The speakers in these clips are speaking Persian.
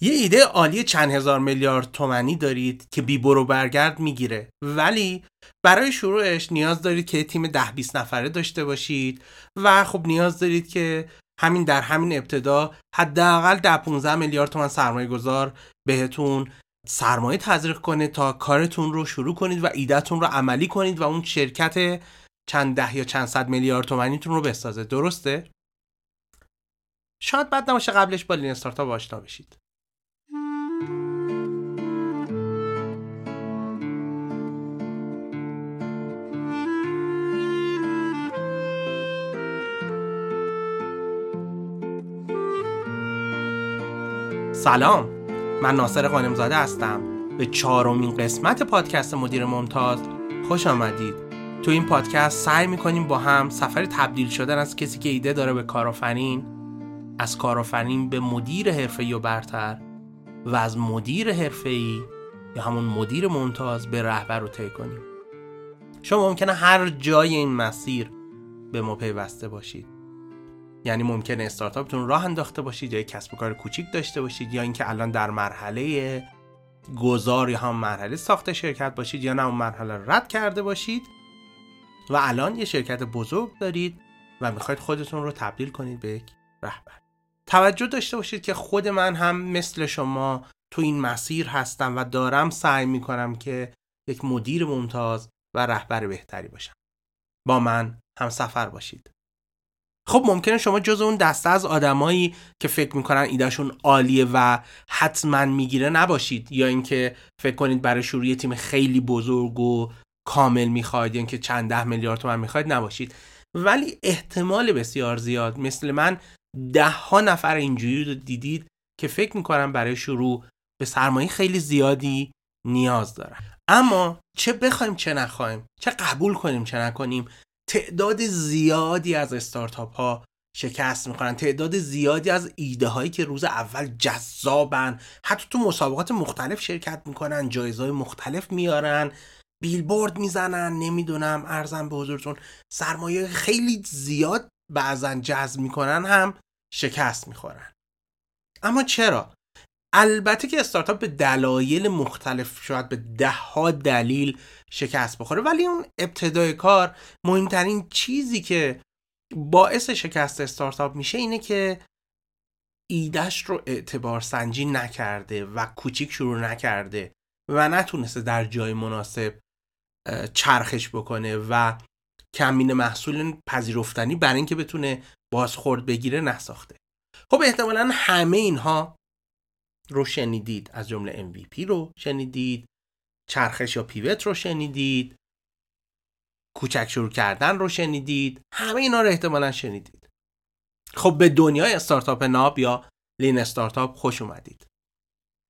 یه ایده عالی چند هزار میلیارد تومنی دارید که بی برو برگرد می‌گیره. ولی برای شروعش نیاز دارید که تیم ده 20 نفره داشته باشید و خب نیاز دارید که همین در همین ابتدا حداقل ده 15 میلیارد تومن سرمایه گذار بهتون سرمایه تزریق کنه تا کارتون رو شروع کنید و ایدهتون رو عملی کنید و اون شرکت چند ده یا چند صد میلیارد تومنیتون رو بسازه. درسته؟ شاید بد نباشه قبلش با لین استارتاپ آشنا بشید. سلام. من ناصر قانمزاده هستم. به چهارمین قسمت پادکست مدیر ممتاز خوش آمدید. تو این پادکست سعی می‌کنیم با هم سفر تبدیل شدن از کسی که ایده داره به کارآفرین از کارآفرین به مدیر حرفه‌ای و برتر و از مدیر حرفه‌ای یا همون مدیر ممتاز به رهبر رو طی کنیم. شما ممکنه هر جای این مسیر به ما پیوسته باشید. یعنی ممکنه استارتاپتون راه انداخته باشید یا کسب و کار کوچیک داشته باشید یا اینکه الان در مرحله گذار یا هم مرحله ساخت شرکت باشید یا نه اون مرحله رد کرده باشید و الان یه شرکت بزرگ دارید و می‌خواید خودتون رو تبدیل کنید به یک رهبر. توجه داشته باشید که خود من هم مثل شما تو این مسیر هستم و دارم سعی می‌کنم که یک مدیر ممتاز و رهبر بهتری باشم. با من هم سفر باشید. خب ممکنه شما جز اون دسته از آدمایی که فکر می‌کنن ایدهشون عالیه و حتما می‌گیره نباشید یا اینکه فکر کنید برای شروع تیم خیلی بزرگ و کامل می‌خواید یا اینکه چند ده میلیارد تومن می‌خواید نباشید. ولی احتمال بسیار زیاد. مثل من ده ها نفر اینجوری رو دیدید که فکر می‌کنن برای شروع به سرمایه خیلی زیادی نیاز دارن. اما چه بخوایم چه نخوایم چه قبول کنیم چه نکنیم تعداد زیادی از استارتاپ ها شکست می‌کنن تعداد زیادی از ایده هایی که روز اول جذابن. حتی تو مسابقات مختلف شرکت می‌کنن جایزهای مختلف میارن بیلبورد می‌زنن نمی‌دونم ارزم به حضورتون سرمایه خیلی زیاد بعضا جذب می‌کنن هم شکست می‌خورن. اما چرا؟ البته که استارتاپ به دلایل مختلف شاید به ده ها دلیل شکست بخوره ولی اون ابتدای کار مهمترین چیزی که باعث شکست استارتاپ میشه اینه که ایدهش رو اعتبار سنجی نکرده و کوچیک شروع نکرده و نتونسته در جای مناسب چرخش بکنه و کمین محصول پذیرفتنی برای اینکه بتونه بازخورد بگیره نساخته. خب احتمالا همه اینها رو شنیدید از جمله MVP رو شنیدید چرخش یا پیوت رو شنیدید کوچک شروع کردن رو شنیدید همه اینا رو احتمالا شنیدید. خب به دنیای استارتاپ ناب یا لین استارتاپ خوش اومدید.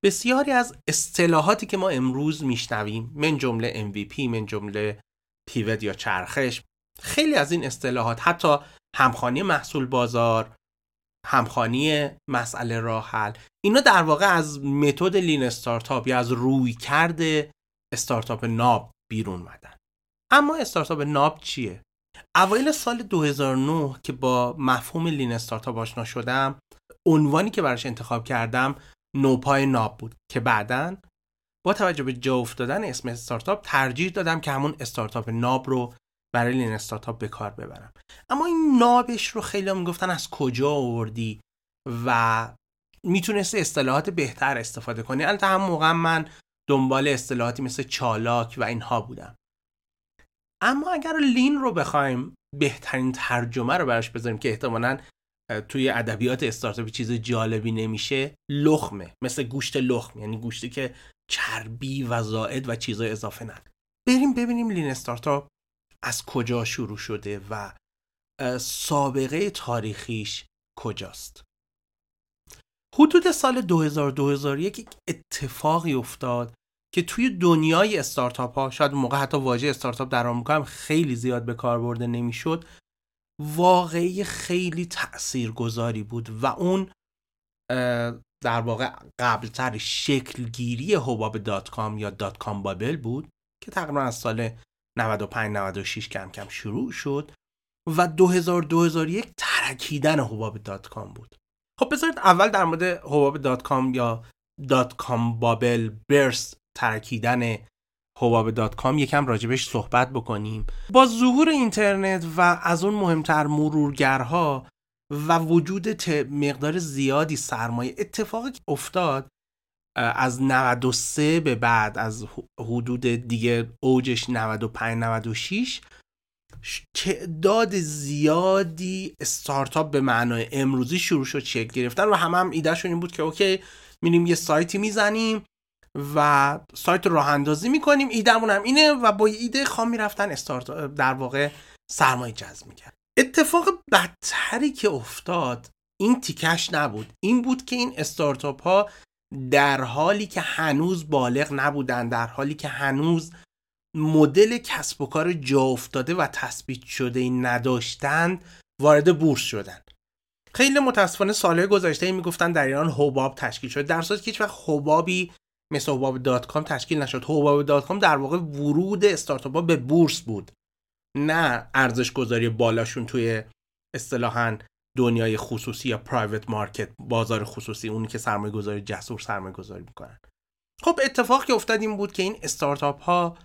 بسیاری از اصطلاحاتی که ما امروز میشنویم من جمله MVP من جمله پیوت یا چرخش خیلی از این اصطلاحات حتی همخانی محصول بازار همخانی مسئله راه حل. اینا در واقع از متد لین استارتاپ یا از روی کرده استارتاپ ناب بیرون مدن اما استارتاپ ناب چیه؟ اوایل سال 2009 که با مفهوم لین استارتاپ آشنا شدم عنوانی که براش انتخاب کردم نوپای ناب بود که بعدا با توجه به جا افتادن اسم استارتاپ ترجیح دادم که همون استارتاپ ناب رو برای لین استارتاپ به کار ببرم. اما این نابش رو خیلی هم می‌گفتن از کجا آوردی و می‌تونستی اصطلاحات بهتر استفاده کنی؟ البته هم موقع من دنبال اصطلاحاتی مثل چالاک و اینها بودم. اما اگر لین رو بخوایم بهترین ترجمه رو براش بذاریم که احتمالا توی ادبیات استارتاپی چیز جالبی نمیشه لخمه. مثل گوشت لخم یعنی گوشتی که چربی و زائد و چیزای اضافه نداره. بریم ببینیم لین استارتاپ از کجا شروع شده و سابقه تاریخیش کجاست؟ حدود سال 2000 یک اتفاقی افتاد که توی دنیای استارتاپ ها شاید موقع حتی واژه استارتاپ در آمریکا هم خیلی زیاد به کار برده نمی‌شد واقعی خیلی تاثیرگذاری بود و اون در واقع قبلتر شکلگیری حباب dot-com یا dot-com bubble بود که تقریبا از سال 95 96 کم کم شروع شد و 2000 2001 ترکیدن حباب dot-com بود. خب بذارید اول در مورد حباب dot-com یا dot-com bubble burst ترکیدن حباب dot-com یکم راجبش صحبت بکنیم. با ظهور اینترنت و از اون مهمتر مرورگرها و وجود مقدار زیادی سرمایه اتفاقی افتاد از 93 به بعد از حدود دیگه اوجش 95 96 تعداد زیادی استارتاپ به معنای امروزی شروع شد شکل گرفتن و همه هم ایدهشون این بود که اوکی میریم یه سایتی می‌زنیم و سایت رو راه اندازی می‌کنیم. ایدهمون هم اینه و با ایده خام می‌رفتن استارت در واقع سرمایه جذب می‌کرد. اتفاق بدتری که افتاد این تیکش نبود. این بود که این استارتاپ ها در حالی که هنوز بالغ نبودن در حالی که هنوز مدل کسب و کار جا افتاده و تثبیت شده ای نداشتند وارد بورس شدن. خیلی متاسفانه سالهای گذشته می‌گفتن در ایران حباب تشکیل شد. در صورتی که هیچ وقت حبابی مثل حباب دات کام تشکیل نشد. حباب دات کام در واقع ورود استارتاپ به بورس بود. نه ارزش گذاری بالاشون توی اصطلاحا دنیای خصوصی یا پرایوت مارکت بازار خصوصی اونی که سرمایه گذاری جسور سرمایه گذاری می‌کنن. خب اتفاقی که افتاد این بود که این استارتاپ ها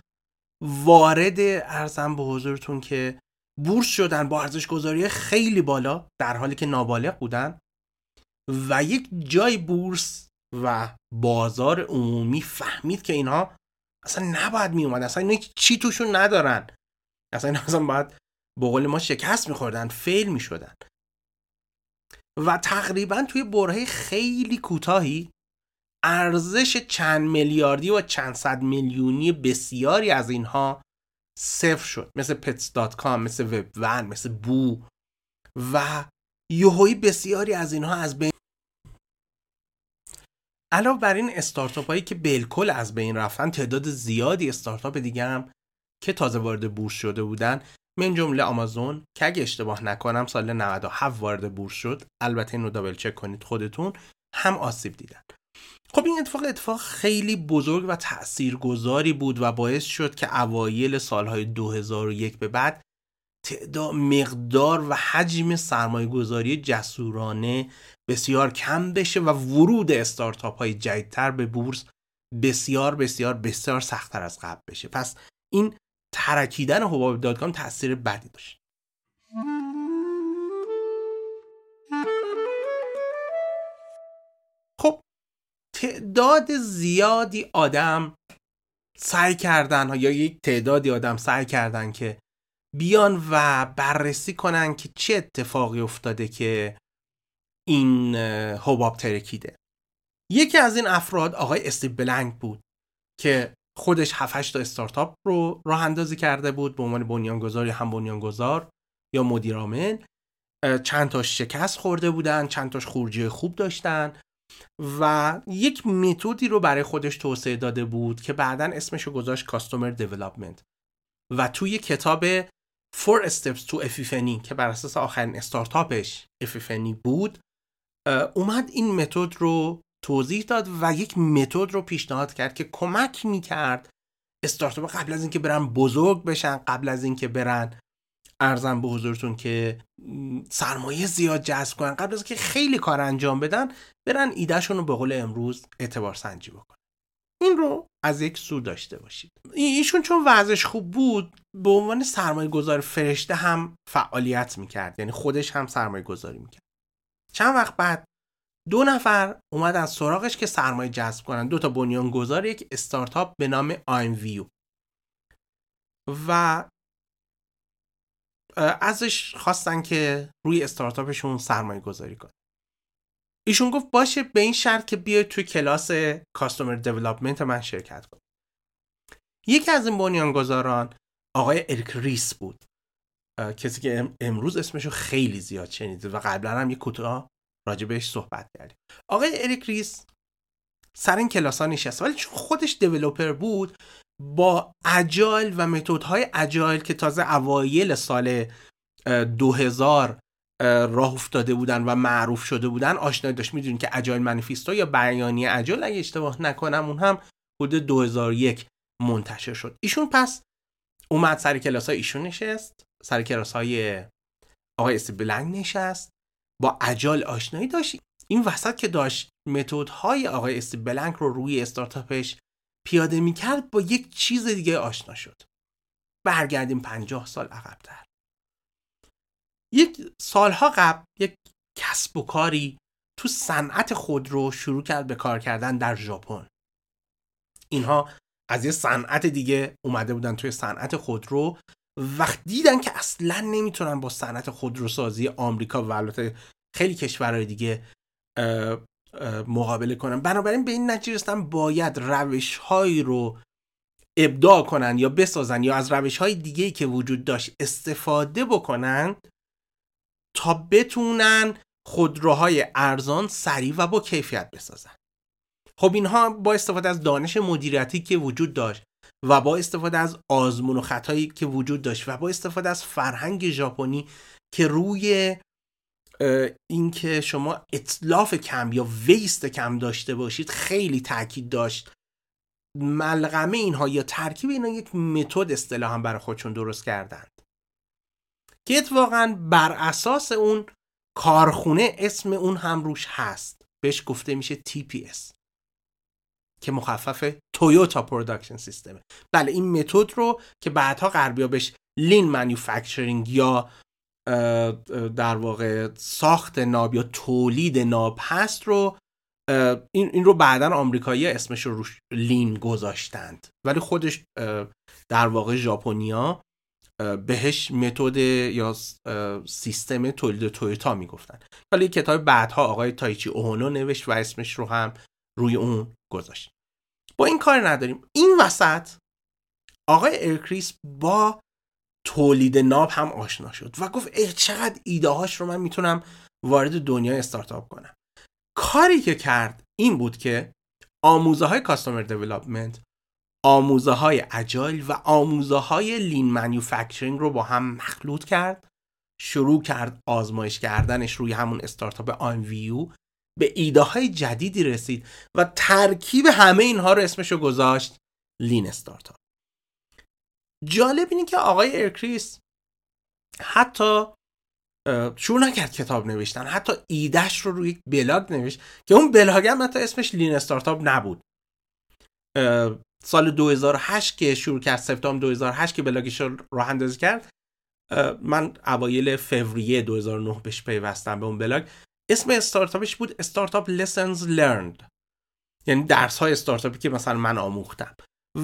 وارد ارزم به حضورتون که بورس شدن با ارزش گذاری خیلی بالا در حالی که نابالغ بودن و یک جای بورس و بازار عمومی فهمید که اینها اصلا نباید می اومد اصلا اینا چی توشون ندارن. اصلا اینا اصلا باید به قول ما شکست میخوردن فیل می‌شدن. و تقریبا توی بره خیلی کوتاهی ارزش چند میلیاردی و چند صد میلیونی بسیاری از اینها صفر شد. مثل پتس دات کام مثل وب ون مثل بو و یوهوی بسیاری از اینها از بین علاوه بر این استارتاپ هایی که بالکل از بین رفتن تعداد زیادی استارتاپ دیگه هم که تازه وارد بورس شده بودن من جمله آمازون که اگه اشتباه نکنم سال 97 وارد بورس شد البته اینو دابل چک کنید خودتون هم آسیب دیدن. خب این اتفاق اتفاق خیلی بزرگ و تاثیرگذاری بود و باعث شد که اوایل سالهای 2001 به بعد تعداد مقدار و حجم سرمایه گذاری جسورانه بسیار کم بشه و ورود استارتاپ های جدیدتر به بورس بسیار بسیار بسیار سختتر از قبل بشه. پس این ترکیدن حباب دادگان تاثیر بدی داشت. خب تعداد زیادی آدم سعی کردن یا یک تعدادی آدم سعی کردن که بیان و بررسی کنن که چه اتفاقی افتاده که این حباب ترکیده. یکی از این افراد آقای استیو بلنگ بود که خودش 7 تا استارتاپ رو راه اندازی کرده بود به عنوان بنیانگذار یا هم بنیانگذار یا مدیر عامل. چند تاش شکست خورده بودن چند تاش خروجی خوب داشتن و یک متدی رو برای خودش توسعه داده بود که بعدا اسمش رو گذاشت کاستومر دیولپمنت و توی کتاب Four Steps to Epiphany که بر اساس آخرین استارتاپش Epiphany بود اومد این متد رو توضیح داد و یک متد رو پیشنهاد کرد که کمک می‌کرد استارتاپ قبل از اینکه برن بزرگ بشن قبل از اینکه برن ارزم به حضورتون که سرمایه زیاد جذب کنن قبل از اینکه خیلی کار انجام بدن برن ایدهشون رو به قول امروز اعتبار سنجی بکنن. این رو از یک سو داشته باشید. ایشون چون وضعش خوب بود به عنوان سرمایه گذار فرشته هم فعالیت می‌کرد یعنی خودش هم سرمایه گذاری می‌کرد. چند وقت بعد دو نفر اومدن سراغش که سرمایه جذب کنن. دو تا بنیانگذار یک استارتاپ به نام آیم ویو و ازش خواستن که روی استارتاپشون سرمایه گذاری کنه ایشون گفت باشه به این شرط که بیاید توی کلاس کاستومر دیولپمنت من شرکت کن. یکی از این بنیانگذاران آقای اریک ریس بود. کسی که امروز اسمشو خیلی زیاد شنیده و قبلا هم یه کوتاه راجع بهش صحبت کردیم. آقای اریک ریس سر این کلاس ها نشست ولی چون خودش دیولوپر بود با اجایل و متدهای اجایل که تازه اوایل سال 2000 راه افتاده بودن و معروف شده بودن آشنایی داشت. می‌دونید که اجایل منیفیستو یا بیانیه اجایل اگه اشتباه نکنم اون هم حدود 2001 منتشر شد. ایشون پس اومد سر کلاس ایشون نشست سر کلاس های آقای بلنگ نشست. با اجال آشنایی داشت. این وسط که داشت متدهای آقای استی بلنک رو روی استارتاپش پیاده می‌کرد با یک چیز دیگه آشنا شد. برگردیم پنجاه سال عقبتر. یک سالها قبل یک کسب و کاری تو صنعت خودرو شروع کرد به کار کردن در ژاپن. اینها از یه صنعت دیگه اومده بودن توی صنعت خودرو وقت دیدن که اصلا نمی‌تونن با صنعت خودروسازی آمریکا و البته خیلی کشورهای دیگه مقابله کنن. بنابراین به این نتیجه باید روش هایی رو ابداع کنن یا بسازن یا از روش های دیگه که وجود داشت استفاده بکنن تا بتونن خودروهای ارزان سریع و با کیفیت بسازن. خب اینها با استفاده از دانش مدیریتی که وجود داشت و با استفاده از آزمون و خطایی که وجود داشت و با استفاده از فرهنگ ژاپنی که روی اینکه شما اطلاف کم یا ویست کم داشته باشید خیلی تاکید داشت. ملغمه اینها یا ترکیب اینها یک متد اصطلاحا برای خودشون درست کردند. که اتفاقا بر اساس اون کارخونه اسم اون هم روش هست. بهش گفته میشه TPS که مخفف Toyota Production System ه بله این متد رو که بعدها غربیا بهش lean manufacturing یا در واقع ساخت ناب یا تولید ناب هست رو این, این رو بعدا آمریکایی اسمش رو روش lean گذاشتند. ولی خودش در واقع ژاپنیا بهش متد یا سیستم تولید تویوتا می‌گفتن. ولی کتاب بعدها آقای تایچی اوهونو نوشت و اسمش رو هم روی اون گذاشت. با این کار نداریم. این وسط آقای اریک ریس با تولید ناب هم آشنا شد و گفت ای چقدر ایده هاش رو من می‌تونم وارد دنیای استارتاپ کنم. کاری که کرد این بود که آموزه های customer development آموزه های agile و آموزه های lean manufacturing رو با هم مخلوط کرد. شروع کرد آزمایش کردنش روی همون استارتاپ IMVU به ایده های جدیدی رسید و ترکیب همه اینها رو اسمشو گذاشت lean startup. جالب اینه که آقای اریک ریس حتی شروع نکرد کتاب نوشتن حتی ایدهش رو روی یک بلاگ نوشت که اون بلاگ هم حتی اسمش lean startup نبود. سال 2008 که شروع کرد سپتامبر 2008 که بلاگش رو راه اندازی کرد من اوایل فوریه 2009 بهش پیوستم به اون بلاگ. اسم استارتاپش بود Startup Lessons Learned یعنی درس های استارتاپی که مثلا من آموختم.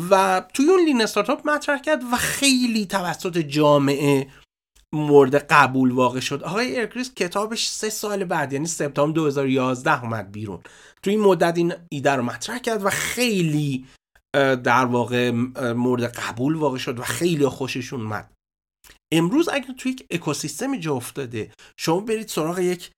و توی اون lean startup مطرح کرد و خیلی توسط جامعه مورد قبول واقع شد. آقای اریک ریس کتابش سه سال بعد یعنی سپتامبر 2011 اومد بیرون. توی این مدت این ایده رو مطرح کرد و خیلی در واقع مورد قبول واقع شد و خیلی خوششون اومد. امروز اگر توی یک اکوسیستم جا افتاده شما برید سراغ یک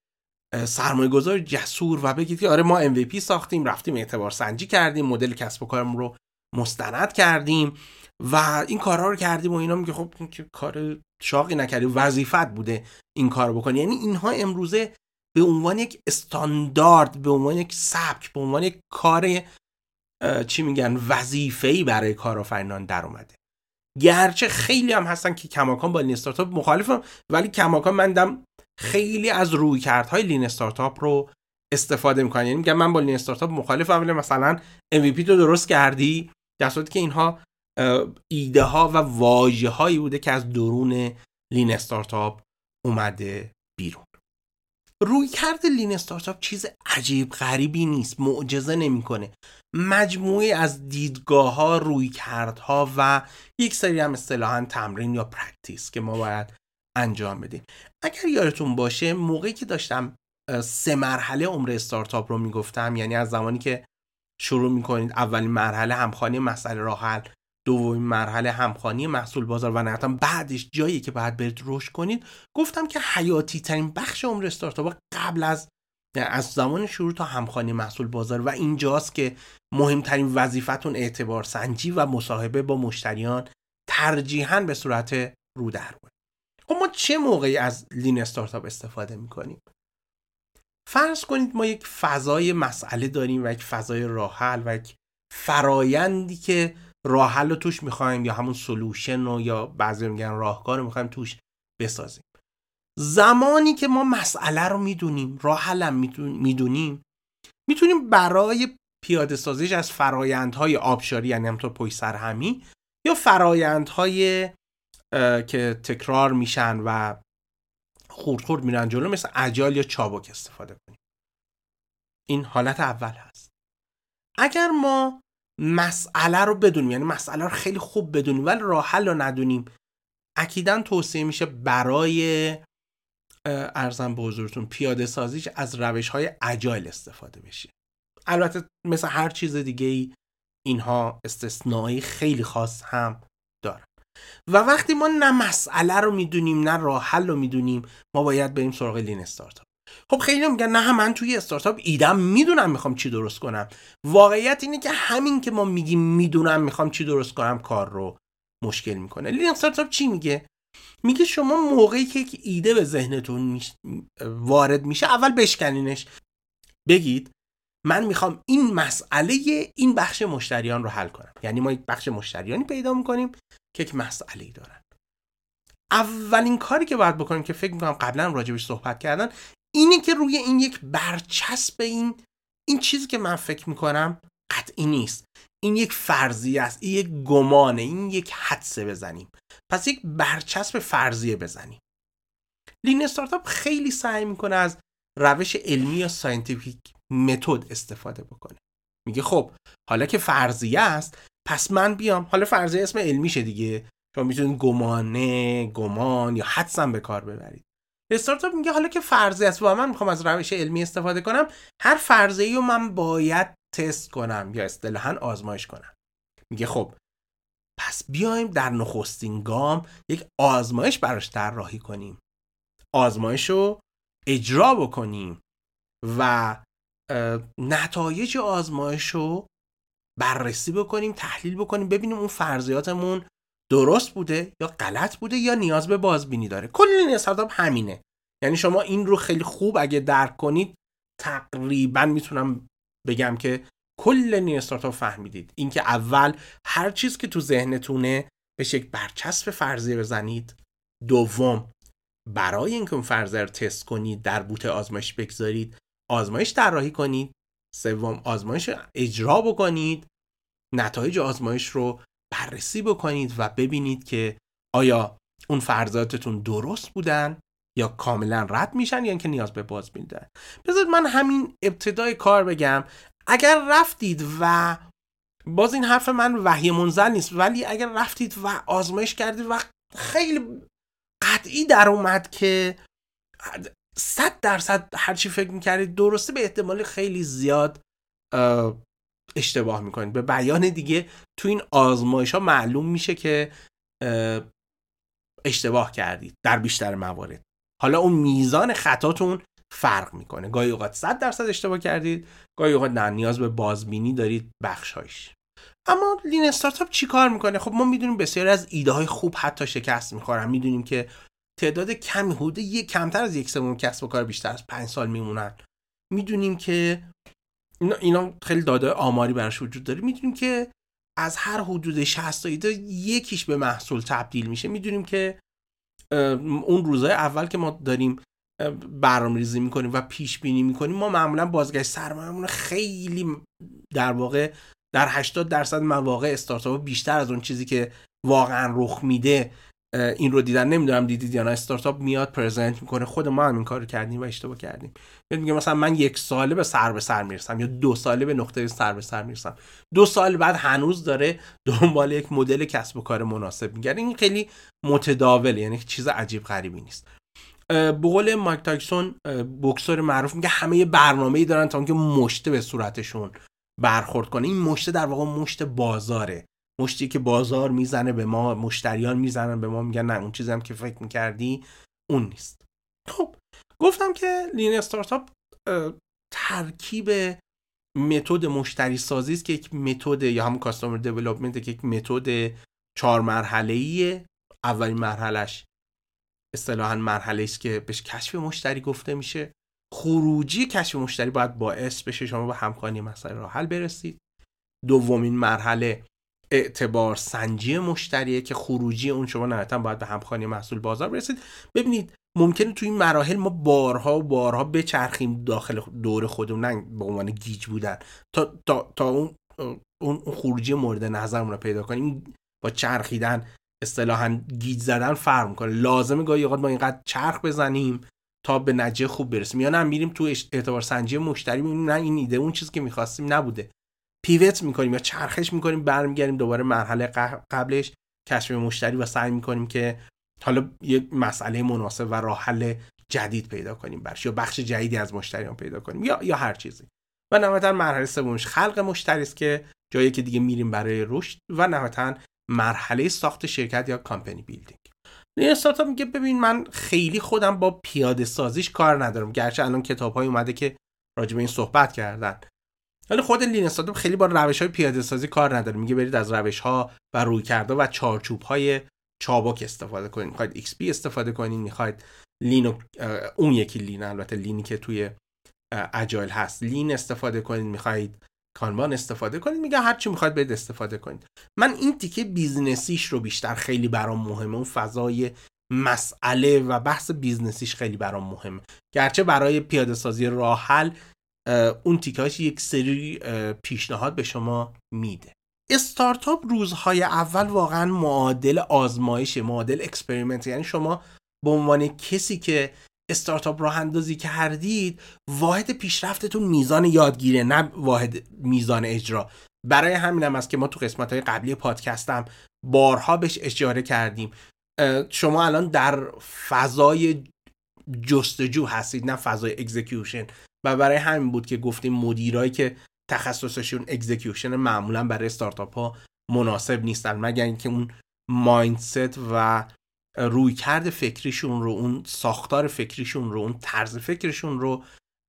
سرمایه گذار جسور و بگید که آره ما MVP ساختیم رفتیم اعتبار سنجی کردیم مدل کسب و کارمون رو مستند کردیم و این کارها رو کردیم و اینا میگه خب که کار شاقی نکردی وظیفت بوده این کار بکنی. یعنی اینها امروزه به عنوان یک استاندارد به عنوان یک سبک به عنوان یک کار چی میگن وظیفه‌ای برای کارآفرینان در اومده. گرچه خیلی هم هستن که کماکان با لین استارتاپ مخالفم ولی کماکان من خیلی از رویکردهای لین استارتاپ رو استفاده می‌کنن. یعنی میگم من با لین استارتاپ مخالفم ولی مثلا MVP تو درست کردی در صورتی که اینها ایده ها و واژه هایی بوده که از درون lean startup اومده بیرون. رویکرد lean startup چیز عجیب غریبی نیست معجزه نمی‌کنه. مجموعه از دیدگاه ها رویکردها و یک سری هم اصطلاحا تمرین یا practice که ما باید انجام بدیم اگر یادتون باشه موقعی که داشتم سه مرحله عمر استارتاپ رو می‌گفتم یعنی از زمانی که شروع می‌کنید اولین مرحله همخانی مسئله راه حل دومین مرحله همخانی محصول بازار و نهایتا بعدش جایی که باید برید رشد کنید گفتم که حیاتی ترین بخش عمر استارتاپ قبل از از زمان شروع تا همخانی محصول بازار و اینجاست که مهمترین وظیفتون اعتبار سنجی و مصاحبه با مشتریان ترجیحاً به صورت رو در خب ما چه موقعی از لین استارتاپ استفاده می‌کنیم؟ فرض کنید ما یک فضای مسئله داریم و یک فضای راحل و یک فرایندی که راحل رو توش می‌خوایم یا همون سلوشن رو یا بعضی میگن راهکار رو می‌خوایم توش بسازیم. زمانی که ما مسئله رو می‌دونیم راه هم می‌دونیم می‌تونیم برای پیاده سازیش از فرایندهای آبشاری یعنی همطور پشت سرهمی یا فرایندهای که تکرار میشن و خورد خورد میرن جلو مثل عجال یا چابک استفاده کنیم. این حالت اول هست. اگر ما مسئله رو بدونیم یعنی مسئله رو خیلی خوب بدونیم ولی راه حل رو ندونیم اکیدا توصیه میشه برای ارزم به حضورتون پیاده سازیش از روش های اجایل استفاده بشه. البته مثل هر چیز دیگه ای اینها استثنایی خیلی خاص هم و وقتی ما نه مسئله رو می‌دونیم نه راه حل رو می‌دونیم ما باید بریم سراغ لین استارتاپ. خب خیلی میگن نه من توی استارتاپ ایدم می‌دونم می‌خوام چی درست کنم. واقعیت اینه که همین که ما میگیم می‌دونم می‌خوام چی درست کنم کار رو مشکل می‌کنه. لین استارتاپ چی میگه؟ میگه شما موقعی که یک ایده به ذهنتون وارد میشه اول بشکنینش. بگید من می‌خوام این مسئله این بخش مشتریان رو حل کنم. یعنی ما یک بخش مشتریانی پیدا می‌کنیم. که یک مسئله دارن. اولین کاری که باید بکنیم که فکر می‌کنم قبلا راجبش صحبت کردن اینه که روی این یک برچسب این این چیزی که من فکر می‌کنم قطعی نیست. این یک فرضیه است این یک گمانه این یک حدسه بزنیم. پس یک برچسب فرضیه بزنیم. لین استارتاپ خیلی سعی می‌کنه از روش علمی یا scientific method استفاده بکنه. میگه خب حالا که فرضیه است پس من بیام. حالا فرضیه اسم علمیشه دیگه. شما می‌تونید گمانه گمان یا حدسم به کار ببرید. استارتاپ میگه حالا که فرضیه است و من می‌خوام از روش علمی استفاده کنم. هر فرضیه رو من باید تست کنم یا اصطلاحا آزمایش کنم. میگه خب پس بیایم در نخستین گام یک آزمایش براش طراحی کنیم. آزمایش رو اجرا بکنیم و نتایج آزمایش رو بررسی بکنیم تحلیل بکنیم ببینیم اون فرضیاتمون درست بوده یا غلط بوده یا نیاز به بازبینی داره. کل این استارتاپ همینه. یعنی شما این رو خیلی خوب اگه درک کنید تقریبا می‌تونم بگم که کل این استارتاپ فهمیدید. اینکه اول هر چیز که تو ذهنتونه به یک برچسب فرضیه بزنید. دوم برای اینکه اون فرضیه رو تست کنید در بوت آزمایش بگذارید آزمایش طراحی کنید. سوم آزمایش اجرا بکنید. نتایج آزمایش رو بررسی بکنید و ببینید که آیا اون فرضیاتتون درست بودن یا کاملا رد میشن یا اینکه نیاز به بازبینی دارن بذارید من همین ابتدای کار بگم. اگر رفتید و باز این حرف من وحی منزل نیست ولی اگر رفتید و آزمایش کردید و خیلی قطعی در اومد که صد درصد هرچی فکر می‌کردید درسته به احتمال خیلی زیاد اشتباه می‌کنید به بیان دیگه تو این آزمایش ها معلوم میشه که اشتباه کردید در بیشتر موارد. حالا اون میزان خطاتون فرق می‌کنه. گاهی اوقات 100 درصد اشتباه کردید گاهی اوقات نه نیاز به بازبینی دارید بخشایش. اما لین استارتاپ چی کار می‌کنه؟ خب ما می‌دونیم بسیاری از ایده های خوب حتی شکست می‌خورن. می‌دونیم که تعداد کمی حدود یک کمتر از یک سوم کسب و کار بیشتر از پنج سال میمونن. می‌دونیم که اینا خیلی داده آماری براش وجود داره. می‌دونیم که از هر حدود 60 تا یکیش به محصول تبدیل میشه. می‌دونیم که اون روزهای اول که ما داریم برنامه ریزی می‌کنیم و پیش بینی می‌کنیم ما معمولا بازگشت سرمایه‌مون خیلی در واقع در 80 درصد مواقع استارتاپ بیشتر از اون چیزی که واقعا رخ میده این رو دیدن. نمی‌دونم دیدید یا نه. استارتاپ میاد پرزنت می‌کنه. خود ما هم این کار کردیم و اشتباه کردیم. یعنی میگه مثلا من یک ساله به سر به سر می‌رسم یا دو ساله به نقطه سر به سر می‌رسم. دو سال بعد هنوز داره دنبال یک مدل کسب و کار مناسب میگرده این خیلی متداوله. یعنی چیز عجیب غریبی نیست. به قول مایک تاکسون بکسور معروف میگه همه برنامه‌ای دارن تا اینکه مشته به صورتشون برخورد کنه. این مشته در واقع مشت بازاره. مشتی که بازار می‌زنه به ما مشتریان می‌زنن به ما میگن نه اون چیزی هم که فکر می‌کردی اون نیست. خب گفتم که لین استارتاپ ترکیب متد مشتری سازی است که یک متد یا هم کاستومر دیولپمنت که یک متد چهار مرحله ایه اولین مرحلهش اصطلاحا مرحله است که بهش کشف مشتری گفته میشه. خروجی کشف مشتری باید باعث بشه شما به همکاری مسئله راه حل برسید. دومین مرحله اعتبار سنجی مشتریه که خروجی اون شما نهایتا باید به همخوانی محصول بازار برسید. ببینید ممکنه توی این مراحل ما بارها و بارها بچرخیم داخل دور خودمون نه به عنوان گیج بودن. تا, تا, تا اون اون خروجی مورد نظرمون رو پیدا کنیم با چرخیدن اصطلاحا گیج زدن فرق می‌کنه لازمه گاهی اوقات ما اینقدر چرخ بزنیم تا به نجه خوب برسیم. یا نه میریم تو اعتبار سنجی مشتری می‌بینیم نه این ایده اون چیزی که می‌خواستیم نبوده. پیوت می‌کنیم یا چرخش می‌کنیم برمیگردیم دوباره مرحله قبلش کشف مشتری و سعی می‌کنیم که حالا یه مسئله مناسب و راه حل جدید پیدا کنیم برش یا بخش جدیدی از مشتریان پیدا کنیم یا یا هر چیزی. و نهایتا مرحله سومش خلق مشتری است که جایی که دیگه میریم برای رشد و نهایتا مرحله ساخت شرکت یا company building. این استارتاپ میگه ببین من خیلی خودم با پیاده سازیش کار ندارم. گرچه الان کتاب های اومده که راجع به این صحبت کردن. ولی خود lean خیلی با روش های پیاده سازی کار نداره. میگه برید از روش ها و رویکردها و چارچوب های چابک استفاده کنید می‌خواید XP استفاده کنید می‌خواید lean اون یکی lean البته lean ی که توی agile هست. lean استفاده کنید می‌خواید Kanban استفاده کنید میگه هر چی می‌خواید برید استفاده کنید من این تیکه business یش رو بیشتر خیلی برام مهمه. اون فضای مسئله و بحث business یش خیلی برام مهمه. گرچه برای پیاده سازی راه حل اون تیکاش یک سری پیشنهاد به شما میده. استارتاپ روزهای اول واقعا معادل آزمایش معادل experiment. یعنی شما به عنوان کسی که استارتاپ راه اندازی کردید واحد پیشرفتتون میزان یادگیریه نه واحد میزان اجرا. برای همین هم است که ما تو قسمت های قبلی پادکستم بارها بهش اشاره کردیم. شما الان در فضای جستجو هستید نه فضای execution و برای همین بود که گفتیم مدیرایی که تخصصشون execution معمولا برای استارتاپ ها مناسب نیستن مگر اینکه اون مایندست و رویکرد فکریشون رو اون ساختار فکریشون رو اون طرز فکرشون رو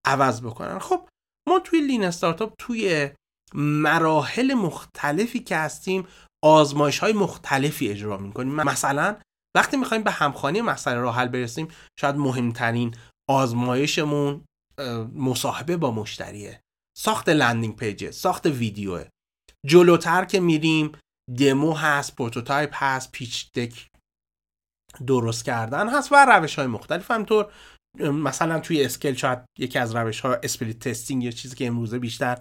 عوض بکنن. خب ما توی لین استارتاپ توی مراحل مختلفی که هستیم آزمایش های مختلفی اجرا می‌کنیم. مثلا وقتی می‌خوایم به همخانی مسئله راه حل برسیم شاید مهمترین آزمایشمون مصاحبه با مشتریه. ساخت لندینگ پیجه ساخت ویدیوه. جلوتر که میریم دمو هست prototype هست pitch deck درست کردن هست و روش های مختلف همینطور مثلا توی scale شاید یکی از روش ها split testing یا چیزی که امروزه بیشتر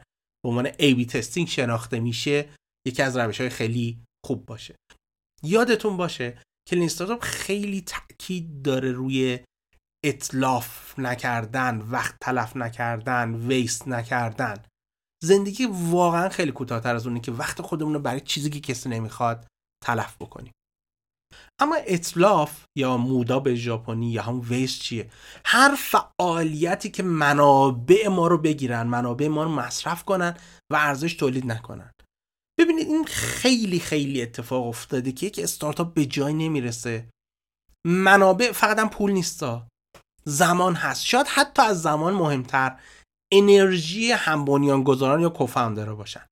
به عنوان A/B testing شناخته میشه یکی از روش های خیلی خوب باشه. یادتون باشه که lean خیلی تاکید داره روی اتلاف نکردن وقت تلف نکردن waste نکردن. زندگی واقعا خیلی کوتاهتر از اونه که وقت خودمون رو برای چیزی که کسی نمی‌خواد تلف بکنیم. اما اطلاف یا مودا به ژاپنی یا هم ویست چیه؟ هر فعالیتی که منابع ما رو بگیرن منابع ما رو مصرف کنن و ارزش تولید نکنن. ببینید این خیلی خیلی اتفاق افتاده که یک استارتاپ به جای نمی‌رسه. منابع فقط هم پول نیستا. زمان هست. شاید حتی از زمان مهمتر انرژی هم بنیانگذاران یا کوفاندرها باشن.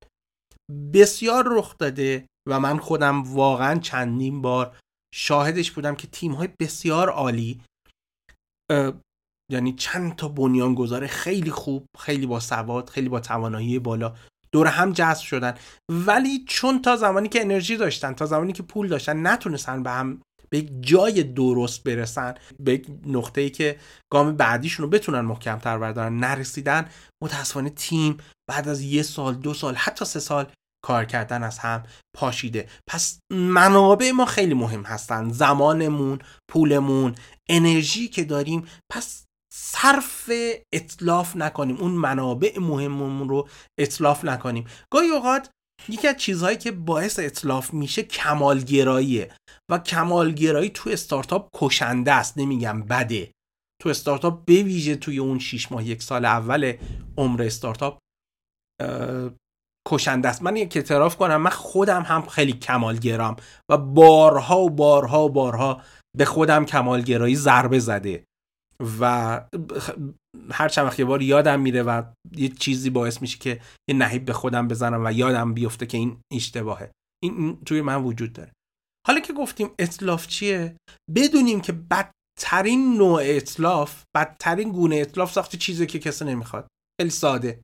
بسیار رخ داده و من خودم واقعا چندین بار شاهدش بودم که تیم های بسیار عالی یعنی چند تا بنیانگذار خیلی خوب خیلی با سواد خیلی با توانایی بالا دور هم جذب شدن. ولی چون تا زمانی که انرژی داشتن تا زمانی که پول داشتن نتونستن به هم به یک جای درست برسن به یک نقطه ای که گام بعدیشون رو بتونن محکم تر بردارن نرسیدن متاسفانه تیم بعد از یه سال دو سال حتی سه سال کار کردن از هم پاشیده. پس منابع ما خیلی مهم هستن. زمانمون پولمون انرژی که داریم. پس صرف اطلاف نکنیم. اون منابع مهممون رو اطلاف نکنیم. گاهی اوقات یکی از چیزهایی که باعث اطلاف میشه کمالگراییه و کمالگرایی تو استارتاپ کشنده است نمیگم بده. تو استارتاپ به ویژه توی اون 6 ماه یک سال اول عمر استارتاپ کشنده است. من یک اعتراف کنم من خودم هم خیلی کمالگرام و بارها و بارها و بارها به خودم کمالگرایی ضربه زده. و هر چند وقت یه بار یادم میره و یه چیزی باعث میشه که یه نهیب به خودم بزنم و یادم بیفته که این اشتباهه. این توی من وجود داره. حالا که گفتیم اطلاف چیه بدونیم که بدترین نوع اطلاف بدترین گونه اطلاف ساخت چیزی که کسی نمی‌خواد. خیلی ساده.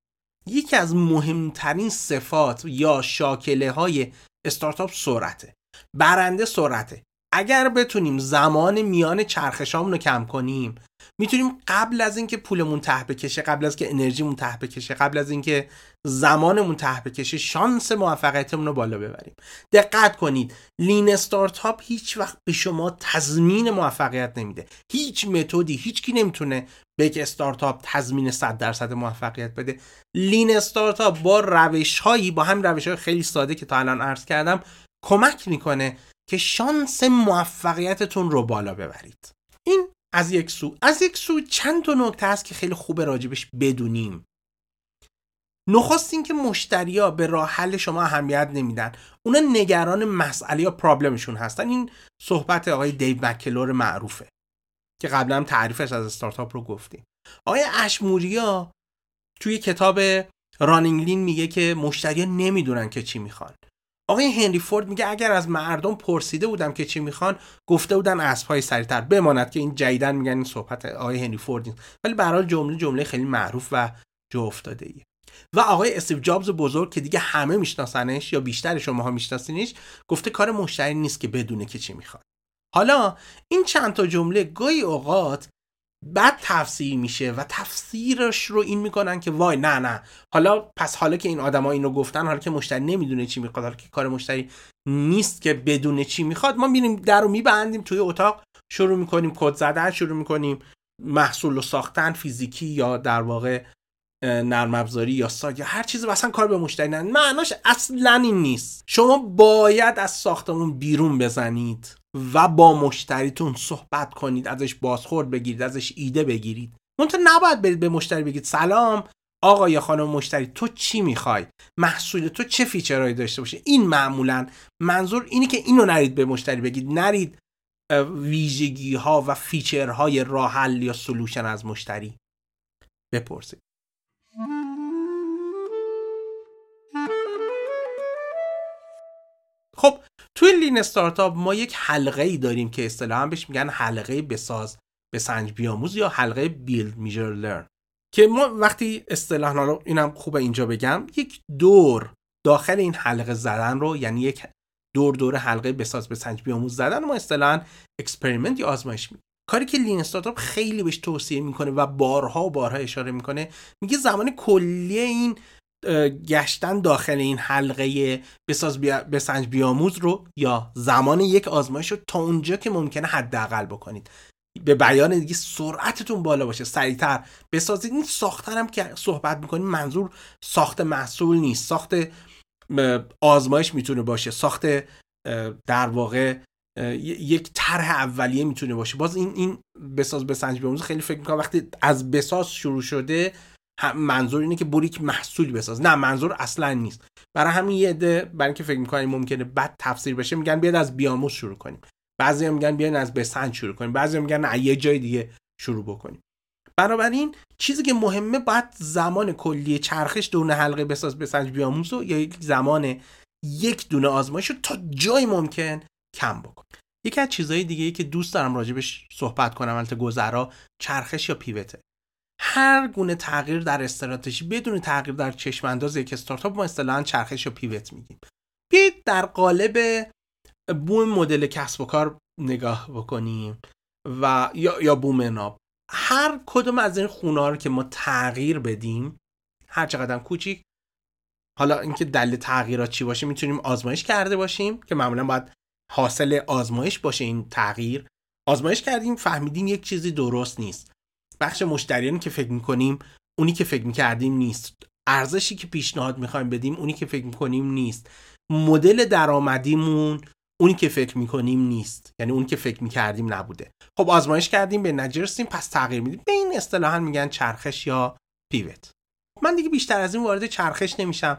یکی از مهمترین صفات یا شاکله های استارتاپ سرعته. برنده سرعته. اگر بتونیم زمان میان چرخشامون رو کم کنیم می‌تونیم قبل از اینکه پولمون ته بکشه قبل از که انرژیمون ته بکشه قبل از اینکه زمانمون ته بکشه شانس موفقیتمون رو بالا ببریم. دقت کنید لین استارتاپ هیچ وقت به شما تضمین موفقیت نمیده. هیچ متدی هیچ کی نمی‌تونه به یک استارتاپ تضمین 100 درصد موفقیت بده. لین استارتاپ با روش هایی با هم روش های خیلی ساده که تا الان عرض کردم کمک می‌کنه که شانس موفقیتتون رو بالا ببرید. این از یک سو از یک سو چند تا نکته هست که خیلی خوبه راجبش بدونیم. نخست اینکه مشتریا به راه حل شما اهمیت نمیدن اونا نگران مسئله یا پرابلمشون هستن. این صحبت آقای دیو مکلور معروفه که قبلا هم تعریفش از استارتاپ رو گفتیم. آقای اشموریا توی کتاب رانینگ لین میگه که مشتریا نمی‌دونن که چی می‌خوان. آقای هنری فورد میگه اگر از مردم پرسیده بودم که چی می‌خوان گفته بودن اسبهای سریعتر بماند که این جیدن میگن این صحبت آقای هنری فورد نیست ولی برای جمله جمله خیلی معروف و جا افتاده ایه. و آقای استیو جابز بزرگ که دیگه همه میشناسنش یا بیشتر شماها میشناسینش گفته کار مشتری نیست که بدونه که چی می‌خواد حالا این چند تا جمله گاهی اوقات بعد تفسیر میشه و تفسیرش رو این می‌کنن که وای نه نه. حالا پس حالا که این آدما اینو گفتن حالا که مشتری نمی‌دونه چی می‌خواد حالا که کار مشتری نیست که بدونه چی می‌خواد ما میریم در رو میبندیم توی اتاق شروع می‌کنیم کد زدن شروع می‌کنیم محصول رو ساختن فیزیکی یا در واقع نرم افزاری یا ساگ یا هر چیزی اصلا کار به مشتری نه معناش اصلا این نیست. شما باید از ساختمون بیرون بزنید. و با مشتریتون صحبت کنید ازش بازخورد بگیرید ازش ایده بگیرید. منتها نباید برید به مشتری بگید سلام آقا یا خانم مشتری تو چی می‌خوای؟ محصول تو چه feature هایی داشته باشه؟ این معمولا منظور اینی که اینو نرید به مشتری بگید نرید ویژگی ها و feature های راه حل یا solution از مشتری بپرسید. خب توی lean startup ما یک حلقه ای داریم که اصطلاحا بهش میگن حلقه بساز بسنج بیاموز یا حلقه build measure learn که ما وقتی اصطلاحا اینم خوبه اینجا بگم یک دور داخل این حلقه زدن رو یعنی یک دور دور حلقه بساز بسنج بیاموز زدن ما اصطلاحا experiment یا آزمایش میگیم کاری که Lean Startup خیلی بهش توصیه می‌کنه و بارها و بارها اشاره می‌کنه میگه زمان کلی این گشتن داخل این حلقه بساز بیا، بسنج بیاموز رو یا زمان یک آزمایش رو تا اونجا که ممکنه حداقل بکنید. به بیان دیگه سرعتتون بالا باشه سریعتر. بسازید این ساختن که صحبت می‌کنیم منظور ساخت محصول نیست. ساخت آزمایش می‌تونه باشه. ساخت در واقع یک طرح اولیه می‌تونه باشه. باز این این بساز بسنج بیاموز خیلی فکر می‌کنم وقتی از بساز شروع شده منظور اینه که بریک محصولی بساز نه منظور اصلا نیست. برای همین یه عده برای اینکه فکر می‌کنیم ممکنه بد تفسیر بشه میگن بیاد از بیاموز شروع کنیم. بعضی میگن بیاین از بسنج شروع کنیم. بعضی میگن نه یه جای دیگه شروع بکنیم. بنابراین چیزی که مهمه باید زمان کلی چرخش دون حلقه بساز بسنج بیاموز و یا یک زمان یک دونه آزمایش رو تا جای ممکن کم بکن یکی از چیزهای دیگه ای که دوست دارم راجبش صحبت کنم البته گذرا چرخش یا پیوته. هر گونه تغییر در استراتژی بدون تغییر در چشم انداز یک استارتاپ ما اصطلاحا چرخش یا پیوت میگیم. بیایید در قالب بوم مدل کسب و کار نگاه بکنیم و یا یا بوم ناب. هر کدوم از این خونه رو که ما تغییر بدیم هر چقدر کوچیک حالا اینکه دلیل تغییرات چی باشه می‌تونیم آزمایش کرده باشیم که معمولا باید حاصل آزمایش باشه این تغییر. آزمایش کردیم فهمیدیم یک چیزی درست نیست. بخش مشتریانی که فکر می‌کنیم اونی که فکر می‌کردیم نیست. ارزشی که پیشنهاد می‌خوایم بدیم اونی که فکر می‌کنیم نیست. مدل درآمدیمون اونی که فکر می‌کنیم نیست. یعنی اونی که فکر می‌کردیم نبوده. خب آزمایش کردیم به نجرسیم پس تغییر میدیم. به این اصطلاحا میگن چرخش یا پیوت. من دیگه بیشتر از این وارد چرخش نمیشم.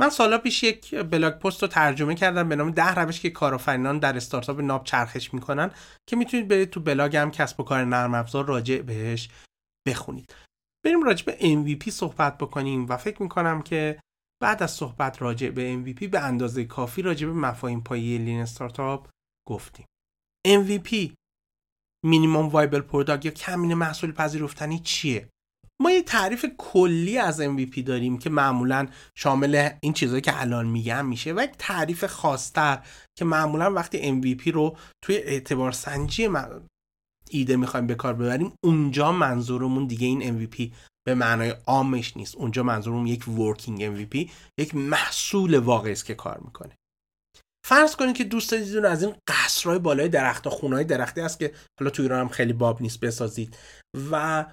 من سالا پیش یک بلاگ پست رو ترجمه کردم به نام ده روش که کارآفرینان در استارتاپ ناب چرخش می‌کنن که می‌تونید برید تو بلاگم کسب و کار نرم افزار راجع بهش بخونید. بریم راجع به MVP صحبت بکنیم و فکر می‌کنم که بعد از صحبت راجع به MVP به اندازه کافی راجع به مفاهیم پایه Lean Startup گفتیم. MVP Minimum Viable Product یا کمینه محصول پذیرفتنی چیه؟ ما یه تعریف کلی از MVP داریم که معمولا شامل این چیزهایی که الان میگم میشه و یک تعریف خاصتر که معمولا وقتی MVP رو توی اعتبار سنجی ایده می‌خوایم به کار ببریم اونجا منظورمون دیگه این MVP به معنای عامش نیست. اونجا منظورمون یک ورکینگ MVP یک محصول واقعی است که کار می‌کنه. فرض کنید که دوست دارید از این قصرهای بالای درخت خونهای درختی است که حالا تو ایران هم خیلی باب نیست بسازید. و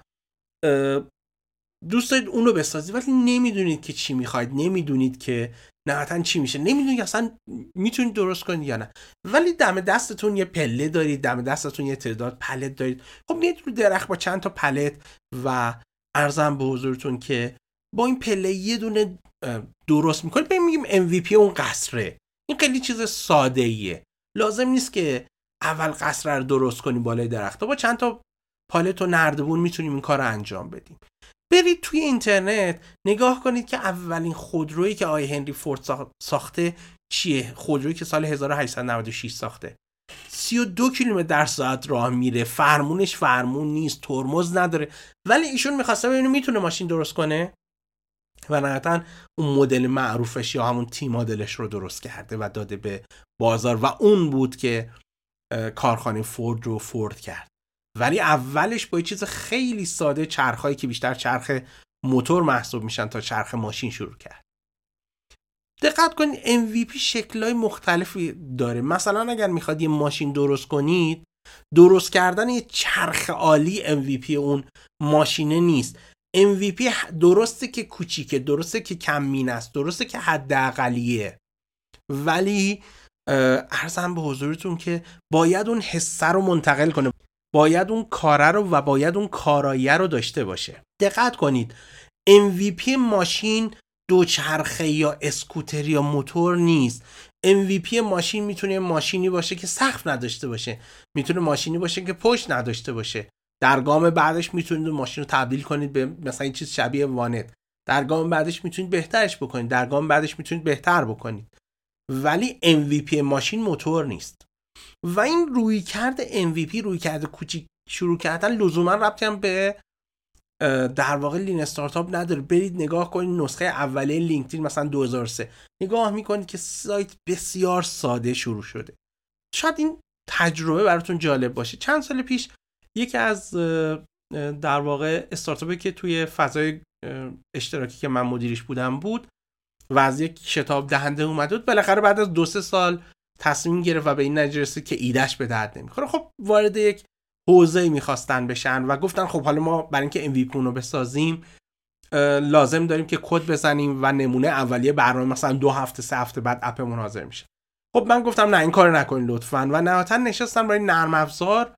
دوست دارید اون رو بسازید ولی نمی‌دونید که چی می‌خواید نمی‌دونید که نهایتا چی میشه نمی‌دونید اصلا می‌تونید درست کنید یا نه. ولی دم دستتون یه پله دارید دم دستتون یه تعداد پلت دارید. خب میاد رو درخت با چند تا پلت و ارزم به حضورتون که با این پله یه دونه درست می‌کنید. ببین میگیم MVP اون قصره. این خیلی چیز ساده ایه لازم نیست که اول قصر رو درست کنیم بالای درخت. با چند تا پالت و نردبون می‌تونیم این کار رو انجام بدیم. برید توی اینترنت نگاه کنید که اولین خودرویی که آی هنری فورد ساخته چیه؟ خودرویی که سال 1896 ساخته. 32 کیلومتر در ساعت راه میره. فرمونش فرمون نیست ترمز نداره. ولی ایشون می‌خواسته ببینه می‌تونه ماشین درست کنه. و نهایتا اون مدل معروفش یا همون تی مدلش رو درست کرده و داده به بازار. و اون بود که کارخانه فورد رو فورد کرد. ولی اولش با یه چیز خیلی ساده چرخهایی که بیشتر چرخ موتور محسوب میشن تا چرخ ماشین شروع کرد. دقت کنید MVP شکلهای مختلفی داره. مثلا اگر می‌خواد یه ماشین درست کنید درست کردن یه چرخ عالی MVP اون ماشینه نیست. MVP درسته که کوچیکه درسته که کمین است درسته که حداقلیه. ولی ارزم به حضورتون که باید اون حسه رو منتقل کنه. باید اون کاره رو و باید اون کارایه رو داشته باشه. دقت کنید MVP ماشین دوچرخه یا اسکوتر یا موتور نیست. MVP ماشین می‌تونه ماشینی باشه که سقف نداشته باشه. می‌تونه ماشینی باشه که پشت نداشته باشه. در گام بعدش می‌تونید ماشین رو تبدیل کنید به مثلا این چیز شبیه وانت. در گام بعدش می‌تونید بهترش بکنید. در گام بعدش می‌تونید بهتر بکنید. ولی MVP ماشین موتور نیست. و این روی کرد MVP روی کرده کوچیک شروع کردن لزوما ربطی هم به در واقع لین استارتاپ نداره. برید نگاه کنید نسخه اولیه لینکدین مثلا 2003 نگاه می‌کنید که سایت بسیار ساده شروع شده. شاید این تجربه براتون جالب باشه. چند سال پیش یکی از در واقع استارتاپی که توی فضای اشتراکی که من مدیرش بودم بود و از یک شتاب دهنده اومده بود بالاخره بعد از دو سه سال تصمیم گرفت و به این نتیجه که ایدهش به درد نمی‌خوره. خب وارد یک حوزه می‌خواستن بشن و گفتن خب حالا ما برای اینکه MVP رو بسازیم لازم داریم که کد بزنیم و نمونه اولیه برنامه مثلا دو هفته سه هفته بعد اپمون حاضر میشه. خب من گفتم نه این کار نکنین لطفا. و نهایتا نشستن برای نرم افزار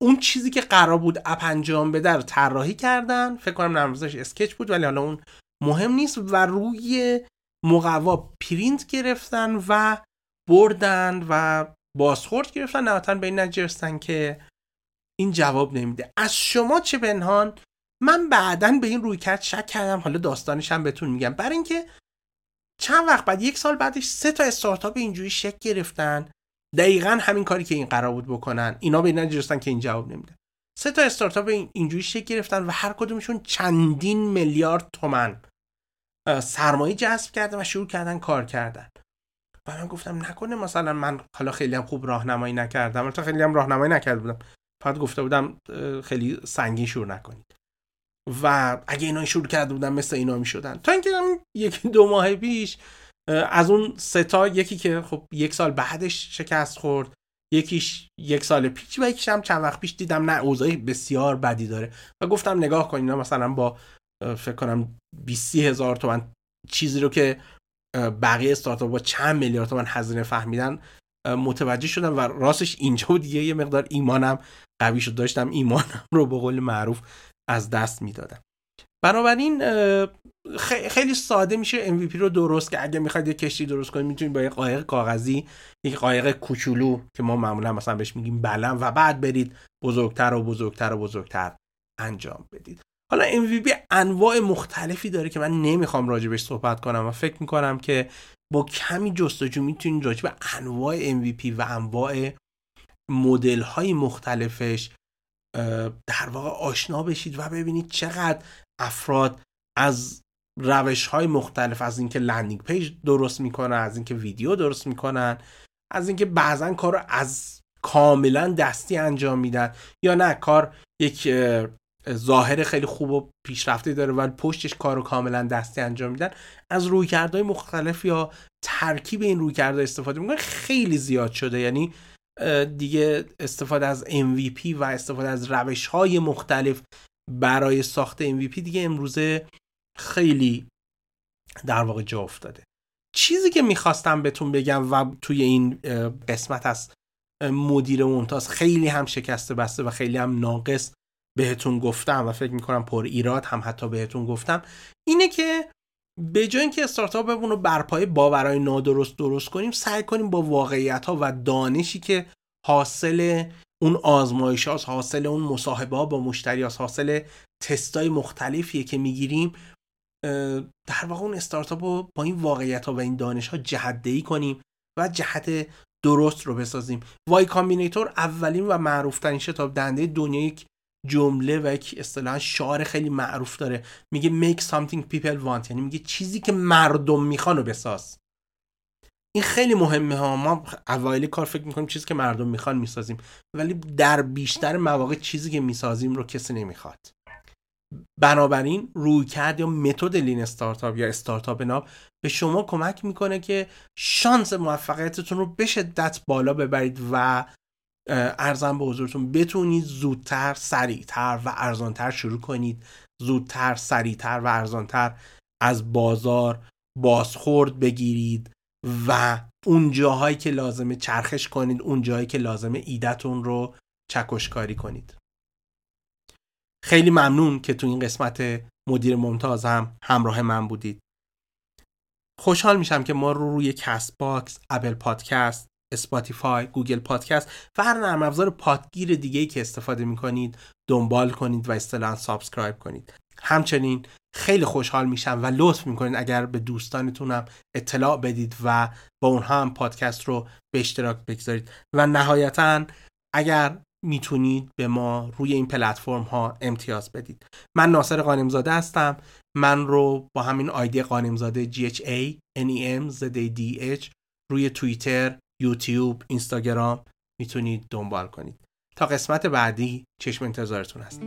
اون چیزی که قرار بود اپ انجام بده رو طراحی کردن. فکر کنم نرم افزارش Sketch بود ولی حالا اون مهم نیست. و روی مقوا پرینت گرفتن و بردن و بازخورد گرفتن. نهایتا به این نجرستن که این جواب نمیده. از شما چه پنهان؟ من بعدا به این روی کرد شک کردم. حالا داستانش هم بهتون میگم. برای اینکه چند وقت بعد یک سال بعدش سه تا استارتاپ اینجوری شک گرفتن. دقیقا همین کاری که این قرار بود بکنن. اینا به این نجرستن که این جواب نمیده. سه تا استارتاپ اینجوری شک گرفتن و هر کدومشون چندین میلیارد تومن سرمایه جذب کردن و شروع کردن کار کردن. و من گفتم نکنه مثلا من حالا خیلی هم خوب راهنمایی نکردم. البته خیلی هم راهنمایی نکرده بودم. فقط گفته بودم خیلی سنگین شروع نکنید. و اگه اینا شروع کرده بودن مثل اینا می‌شدن. تا اینکه یکی دو ماه پیش از اون ستا یکی که خب یک سال بعدش شکست خورد یکیش یک سال پیش و یکیش هم چند وقت پیش دیدم نه اوضاعی بسیار بدی داره. و گفتم نگاه کنین مثلا با فکر کنم 20 هزار تومن چیزی رو که بقیه استارتاپ با چند میلیارد تومن هزینه فهمیدن متوجه شدم و راستش اینجا بود دیگه یه مقدار ایمانم قوی شد داشتم ایمانم رو به قول معروف از دست می‌دادم. بنابراین خیلی ساده میشه MVP رو درست که اگه می‌خواید یه کشتی درست کنید می‌تونید با یه قایق کاغذی یک قایق کوچولو که ما معمولا مثلا بهش میگیم بلم و بعد برید بزرگتر و بزرگتر و بزرگتر انجام بدید. حالا MVP انواع مختلفی داره که من نمی‌خوام راجبش صحبت کنم و فکر می‌کنم که با کمی جستجو می‌تونید راجب انواع MVP و انواع مدل های مختلفش در واقع آشنا بشید و ببینید چقدر افراد از روش های مختلف از اینکه landing page درست می‌کنن از اینکه ویدیو درست می‌کنن از اینکه بعضا کار رو از کاملا دستی انجام میدن یا نه کار یک ظاهر خیلی خوب و پیشرفته داره ولی پشتش کار رو کاملا دستی انجام میدن. از رویکردهای مختلف یا ترکیب این رویکردها استفاده می‌کنن خیلی زیاد شده. یعنی دیگه استفاده از MVP و استفاده از روش های مختلف برای ساخت MVP دیگه امروزه خیلی در واقع جا افتاده. چیزی که می‌خواستم بهتون بگم و توی این قسمت از مدیر ممتاز خیلی هم شکسته بسته و خیلی هم ناقص بهتون گفتم و فکر می‌کنم پر ایراد هم حتی بهتون گفتم اینه که به جای اینکه استارتاپمون رو بر پایه باورهای نادرست درست کنیم سعی کنیم با واقعیت ها و دانشی که حاصل اون آزمایش هاست حاصل اون مصاحبه ها با مشتری هاست حاصل تستای مختلفیه که می‌گیریم در واقع اون استارتاپ رو با این واقعیت ها و این دانش ها جهدهی کنیم و جهت درست رو بسازیم. وای کامبینیتور اولین و معروف ترین شتاب دنده دنیا یک جمله و یک اصطلاح شعار خیلی معروف داره. میگه make something people want. یعنی میگه چیزی که مردم می‌خوان بساز. این خیلی مهمه ها. ما اوایل کار فکر می‌کنیم چیزی که مردم می‌خوان می‌سازیم. ولی در بیشتر مواقع چیزی که می‌سازیم رو کسی نمی‌خواد. بنابراین روی کرد یا متد لین استارتاپ یا استارتاپ ناب به شما کمک می‌کنه که شانس موفقیتتون رو به شدت بالا ببرید و ارزم به حضورتون بتونید زودتر سریعتر و ارزانتر شروع کنید. زودتر سریعتر و ارزانتر از بازار بازخورد بگیرید و اون جاهایی که لازمه چرخش کنید اون جاهایی که لازمه ایدتون رو چکشکاری کنید. خیلی ممنون که تو این قسمت مدیر ممتاز هم همراه من بودید. خوشحال میشم که ما رو روی Castbox، Apple Podcasts، Spotify، Google Podcasts و هر نرم افزار پادگیر دیگه ای که استفاده می‌کنید دنبال کنید و اصطلاحا subscribe کنید. همچنین خیلی خوشحال میشم و لطف می‌کنید اگر به دوستانتونم اطلاع بدید و با اونها هم پادکست رو به اشتراک بگذارید. و نهایتا اگر می‌تونید به ما روی این پلتفرم ها امتیاز بدید. من ناصر قانمزاده هستم. من رو با همین آیدی قانمزاده GHA NEM ZADH روی توییتر یوتیوب اینستاگرام می‌تونید دنبال کنید. تا قسمت بعدی چشم انتظارتون هست.